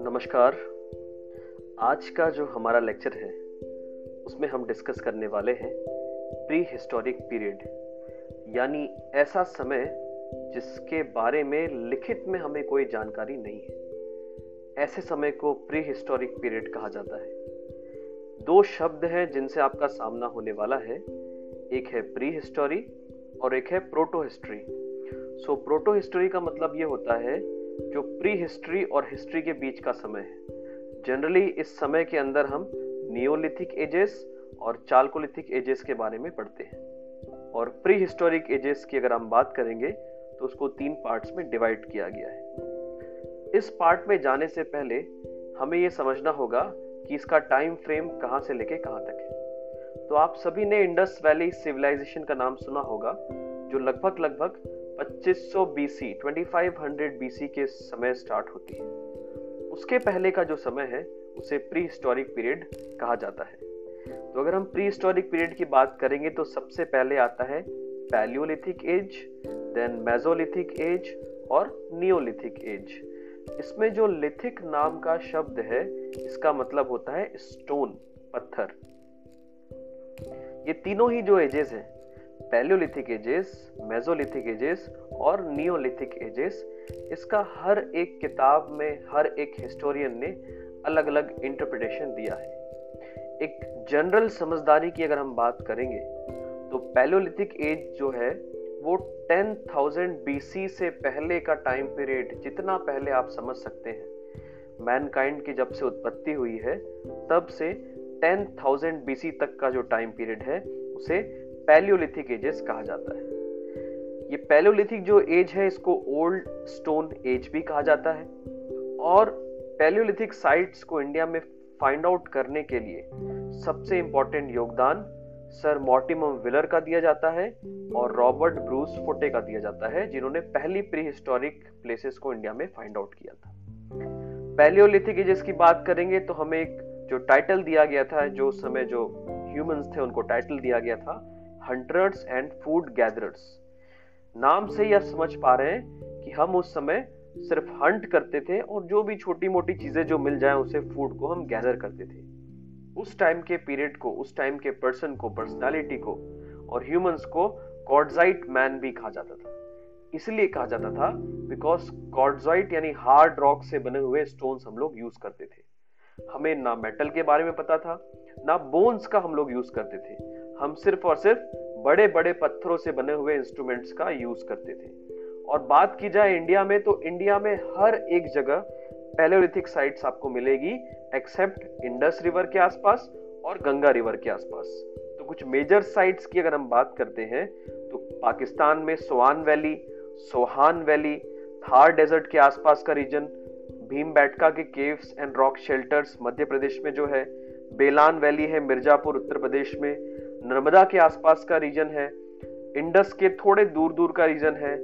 नमस्कार। आज का जो हमारा लेक्चर है, उसमें हम डिस्कस करने वाले हैं प्री हिस्टोरिक पीरियड, यानी ऐसा समय जिसके बारे में लिखित में हमें कोई जानकारी नहीं है। ऐसे समय को प्री हिस्टोरिक पीरियड कहा जाता है। दो शब्द हैं जिनसे आपका सामना होने वाला है। एक है प्री हिस्टोरी और एक है proto history so proto history का मतलब ये होता है जो प्री हिस्ट्री और हिस्ट्री के बीच का समय है. जनरली इस समय के अंदर हम नियोलिथिक एजेस और चालकोलिथिक एजेस के बारे में पढ़ते हैं. और प्री हिस्टोरिक एजेस की अगर हम बात करेंगे तो उसको तीन पार्ट्स में डिवाइड किया गया है. इस पार्ट में जाने से पहले हमें यह समझना होगा कि इसका टाइम फ्रेम कहाँ से लेके कहाँ तक है. तो आप सभी ने इंडस वैली सिविलाइजेशन का नाम सुना होगा, जो लगभग लगभग 2500 बीसी 2500 बीसी के समय स्टार्ट होती है। उसके पहले का जो समय है, उसे प्री हिस्टोरिक पीरियड कहा जाता है। तो अगर हम प्री हिस्टोरिक पीरियड की बात करेंगे तो सबसे पहले आता है palaeolithic age then mesolithic age और नियोलिथिक एज इसमें जो लिथिक नाम का शब्द है, इसका मतलब होता है स्टोन पत्थर। ये तीनों ही जो एजेस हैं पैलियोलिथिक एजेस मेजोलिथिक एजेस और नियोलिथिक एजेस इसका हर एक किताब में हर एक हिस्टोरियन ने अलग अलग इंटरप्रिटेशन दिया है। एक जनरल समझदारी की अगर हम बात करेंगे तो पैलियोलिथिक एज जो है वो 10,000 BC से पहले का टाइम पीरियड जितना पहले आप समझ सकते हैं। मैनकाइंड की जब से उत्पत्ति हुई है तब से 10,000 BC तक का जो टाइम पीरियड है उसे पैलियोलिथिक एजेस कहा जाता है। ये पैलियोलिथिक जो एज है इसको ओल्ड स्टोन एज भी कहा जाता है। और पैलियोलिथिक साइट्स को इंडिया में फाइंड आउट करने के लिए सबसे इंपॉर्टेंट योगदान सर मॉर्टिमम विलर का दिया जाता है और रॉबर्ट ब्रूस फोटे का दिया जाता है जिन्होंने पहली प्री हिस्टोरिक प्लेसेस को इंडिया में फाइंड आउट किया था। पैलियोलिथिक एजेस की बात करेंगे तो हमें एक जो टाइटल दिया गया था, जो उस समय जो ह्यूमंस थे, उनको टाइटल दिया गया था हंटर्स एंड फ़ूड गैदरर्स नाम से ही आप समझ पा रहे हैं कि हम उस समय सिर्फ़ हंट करते थे और जो भी छोटी मोटी चीज़ें जो मिल जाए, उसे फ़ूड को हम गैदर करते थे। उस टाइम के पीरियड को, उस टाइम के पर्सन को पर्सनालिटी को और ह्यूमंस को कॉर्डजाइट मैन भी कहा जाता था। इसलिए कहा जाता था बिकॉज़ कॉर्डजाइट यानी हार्ड रॉक से बने हुए स्टोन्स हम लोग यूज़ करते थे। हमें ना मेटल के बारे में पता था, ना बोन्स का हम लोग यूज़ करते थे। हम सिर्फ़ और सिर्फ़ बड़े बड़े पत्थरों से बने हुए इंस्ट्रूमेंट्स का यूज़ करते थे। और बात की जाए इंडिया में तो इंडिया में हर एक जगह पैलोलिथिक साइट्स आपको मिलेगी एक्सेप्ट इंडस रिवर के आसपास और गंगा रिवर के आसपास। तो कुछ मेजर साइट्स की अगर हम बात करते हैं तो पाकिस्तान में Sohan valley Sohan valley Thar desert के आसपास का रीजन भीम बैठका के caves and rock shelters Madhya Pradesh में जो है, बेलान वैली है, मिर्जापुर उत्तर प्रदेश में, नर्मदा के आसपास का रीजन है, इंडस के थोड़े दूर दूर का रीजन है,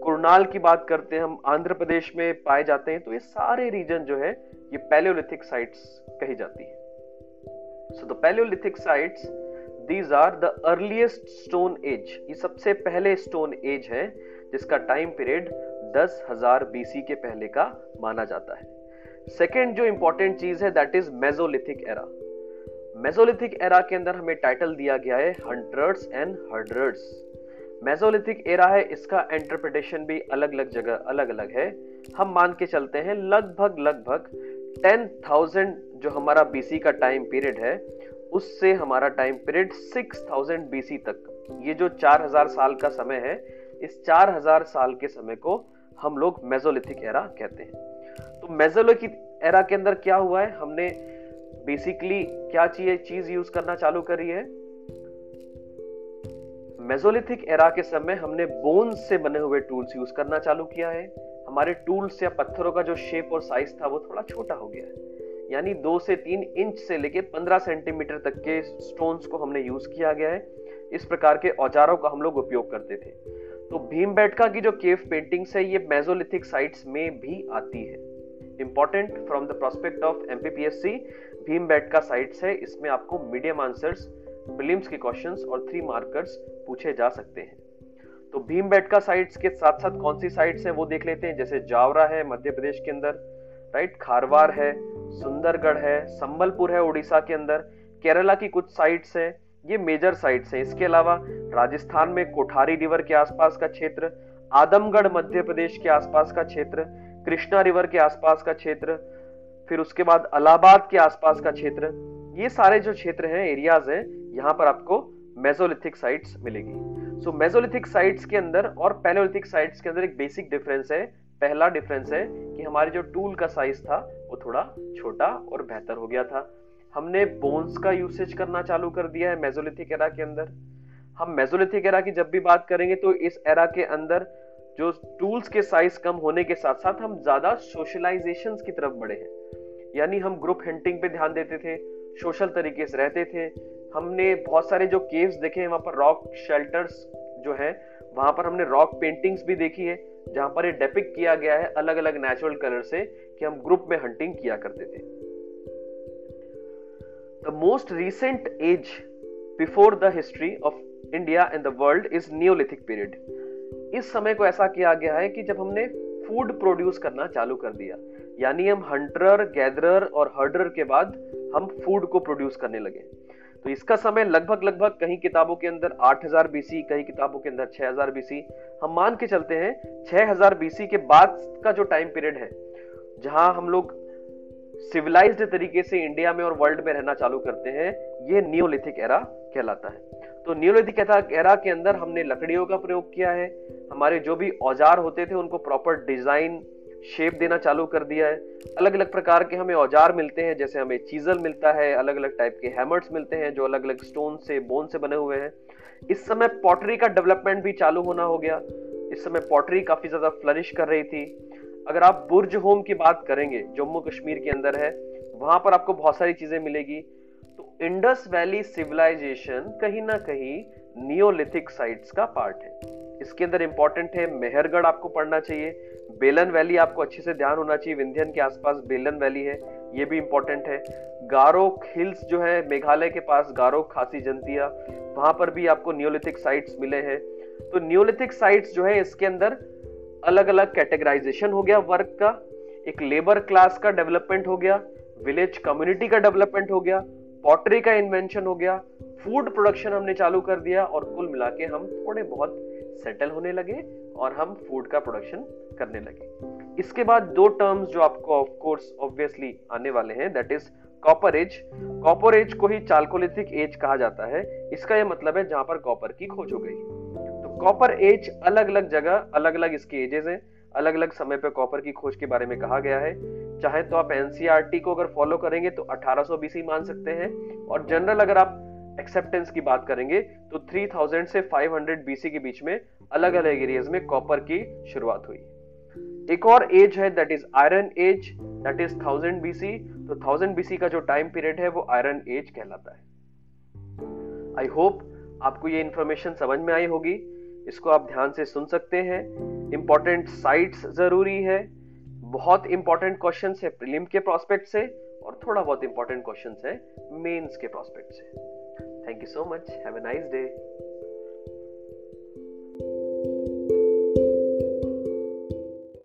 कुरनाल की बात करते हैं हम, आंध्र प्रदेश में पाए जाते हैं तो ये सारे रीजन जो है, ये पैलियोलिथिक साइट्स कही जाती है। So the palaeolithic sites these are the earliest stone age ये सबसे पहले स्टोन एज है, जिसका टाइम पीरियड दस हज़ार बीसी के पहले का माना जाता है। सेकेंड जो इंपॉर्टेंट चीज़ है that is mesolithic era mesolithic era के अंदर हमें टाइटल दिया गया है hundreds and hundreds mesolithic era है, इसका इंटरप्रिटेशन भी अलग अलग जगह अलग अलग है। हम मान के चलते हैं, लगभग लगभग टेन थाउज़ेंड जो हमारा बीसी का टाइम पीरियड है, उससे हमारा time period six thousand BC तक। ये जो चार हज़ार साल का समय है, इस चार हज़ार साल के समय को हम लोग मेजोलिथिक एरा कहते हैं। तो मेजोलिथिक एरा के अंदर क्या हुआ है? हमने बेसिकली क्या चीज़ यूज़ करना चालू करी है? मेजोलिथिक एरा के समय हमने बोन्स से बने हुए टूल्स यूज़ करना चालू किया है। हमारे टूल्स या पत्थरों का जो शेप और साइज़ था, वो थोड़ा छोटा हो गया है। यानी दो से तीन इंच से लेके पंद्रह सेंटीमीटर तक के स्टोन्स को हमने यूज़ किया गया है। इस प्रकार के औजारों का हम लोग उपयोग करते थे। तो भीम बैठका की जो केव पेंटिंग्स है, ये मेजोलिथिक साइट्स में भी आती है। Important from the prospect of MPPSC Bhimbetka sites है, इसमें आपको मीडियम आंसर्स फिल्म्स के क्वेश्चंस और थ्री मार्कर्स पूछे जा सकते हैं। तो भीम बेटका साइट्स के साथ साथ कौन सी साइट्स हैं वो देख लेते हैं, जैसे जावरा है, मध्य प्रदेश के अंदर राइट खारवार है, सुंदरगढ़ है, संबलपुर है, उड़ीसा के अंदर, केरला की कुछ साइट्स हैं ये मेजर साइट्स हैं। इसके अलावा राजस्थान में कोठारी रिवर के आसपास का क्षेत्र, आदमगढ़ मध्य प्रदेश के आसपास का क्षेत्र, कृष्णा रिवर के आसपास का क्षेत्र, फिर उसके बाद अलाहाबाद के आसपास का क्षेत्र। ये सारे जो क्षेत्र हैं एरियाज़ हैं, यहाँ पर आपको मेजोलिथिक साइट्स मिलेगी। सो मेजोलिथिक साइट्स के अंदर और पैलोलिथिक साइट्स के अंदर एक बेसिक डिफरेंस है। पहला डिफरेंस है कि हमारे जो टूल का साइज़ था, वो थोड़ा छोटा और बेहतर हो गया था। हमने बोन्स का यूसेज करना चालू कर दिया है मेजोलिथिक एरा के अंदर। हम मेजोलिथिक एरा की जब भी बात करेंगे तो इस एरा के अंदर जो टूल्स के साइज़ कम होने के साथ साथ हम ज़्यादा सोशलाइजेशन की तरफ़ बढ़े हैं। यानी हम ग्रुप हंटिंग पे ध्यान देते थे सोशल तरीके से रहते थे। हमने बहुत सारे जो केव्स देखे हैं, वहाँ पर रॉक शेल्टर्स जो है, वहाँ पर हमने रॉक पेंटिंग्स भी देखी है, जहाँ पर ये डेपिक किया गया है अलग अलग नेचुरल कलर से कि हम ग्रुप में हंटिंग किया करते थे। The most recent age before the history of India and the world is neolithic period इस समय को ऐसा किया गया है कि जब हमने फ़ूड प्रोड्यूस करना चालू कर दिया, यानी हम हंटर गैदरर और हर्डर के बाद हम फ़ूड को प्रोड्यूस करने लगे। तो इसका समय लगभग लगभग कहीं किताबों के अंदर 8000 बीसी कहीं किताबों के अंदर 6000 बीसी हम मान के चलते हैं 6000 बीसी के बाद का जो टाइम पीरियड है, जहाँ हम लोग सिविलाइज्ड तरीके से इंडिया में और वर्ल्ड में रहना चालू करते हैं, ये नियोलिथिक एरा कहलाता है। तो नियोलिथिक एरा के अंदर हमने लकड़ियों का प्रयोग किया है, हमारे जो भी औज़ार होते थे, उनको प्रॉपर डिज़ाइन शेप देना चालू कर दिया है। अलग अलग प्रकार के हमें औज़ार मिलते हैं, जैसे हमें चीजल मिलता है अलग अलग टाइप के हैमर्स मिलते हैं, जो अलग अलग स्टोन से बोन से बने हुए हैं। इस समय पॉटरी का डेवलपमेंट भी चालू होना हो गया। इस समय पॉटरी काफ़ी ज़्यादा फ्लरिश कर रही थी। अगर आप बुर्ज होम की बात करेंगे, जम्मू कश्मीर के अंदर है, वहाँ पर आपको बहुत सारी चीज़ें मिलेगी। तो इंडस वैली सिविलाइजेशन कहीं ना कहीं नियोलिथिक साइट्स का पार्ट है। इसके अंदर इंपॉर्टेंट है, मेहरगढ़ आपको पढ़ना चाहिए, बेलन वैली आपको अच्छे से ध्यान होना चाहिए, विंध्यन के आसपास बेलन वैली है, ये भी इंपॉर्टेंट है। गारो हिल्स जो है, मेघालय के पास गारो खासी जंतिया, वहाँ पर भी आपको न्यूलिथिक साइट्स मिले हैं। तो न्यूलिथिक साइट्स जो है, इसके अंदर अलग अलग कैटेगराइजेशन हो गया वर्क का, एक लेबर क्लास का डेवलपमेंट हो गया विलेज कम्युनिटी का डेवलपमेंट हो गया पॉटरी का इन्वेंशन हो गया फ़ूड प्रोडक्शन हमने चालू कर दिया और कुल मिला के हम थोड़े बहुत सेटल होने लगे और हम फ़ूड का प्रोडक्शन करने लगे। इसके बाद दो टर्म्स जो आपको ऑफ़ कोर्स ऑब्वियसली आने वाले हैं that is copper age copper age को ही चालकोलिथिक एज कहा जाता है। इसका यह मतलब है जहाँ पर कॉपर की खोज हो गई। कॉपर एज अलग अलग जगह अलग अलग इसके एजेस है। अलग अलग समय पर कॉपर की खोज के बारे में कहा गया है। चाहे तो आप एनसीआरटी को अगर फॉलो करेंगे तो 1800 बीसी मान सकते हैं। और जनरल अगर आप एक्सेप्टेंस की बात करेंगे तो 3000 से 500 बीसी के बीच में अलग अलग एरियाज़ में कॉपर की शुरुआत हुई। एक और एज है that is iron age that is 1000 BC तो 1000 बीसी का जो टाइम पीरियड है, वो आयरन एज कहलाता है। आई होप आपको ये इंफॉर्मेशन समझ में आई होगी। इसको आप ध्यान से सुन सकते हैं। इंपॉर्टेंट साइट्स ज़रूरी है। बहुत इंपॉर्टेंट क्वेश्चन है प्रिलिम के प्रोस्पेक्ट से और थोड़ा बहुत इंपॉर्टेंट क्वेश्चन है मेन्स के प्रोस्पेक्ट से। Thank you so much have a nice day.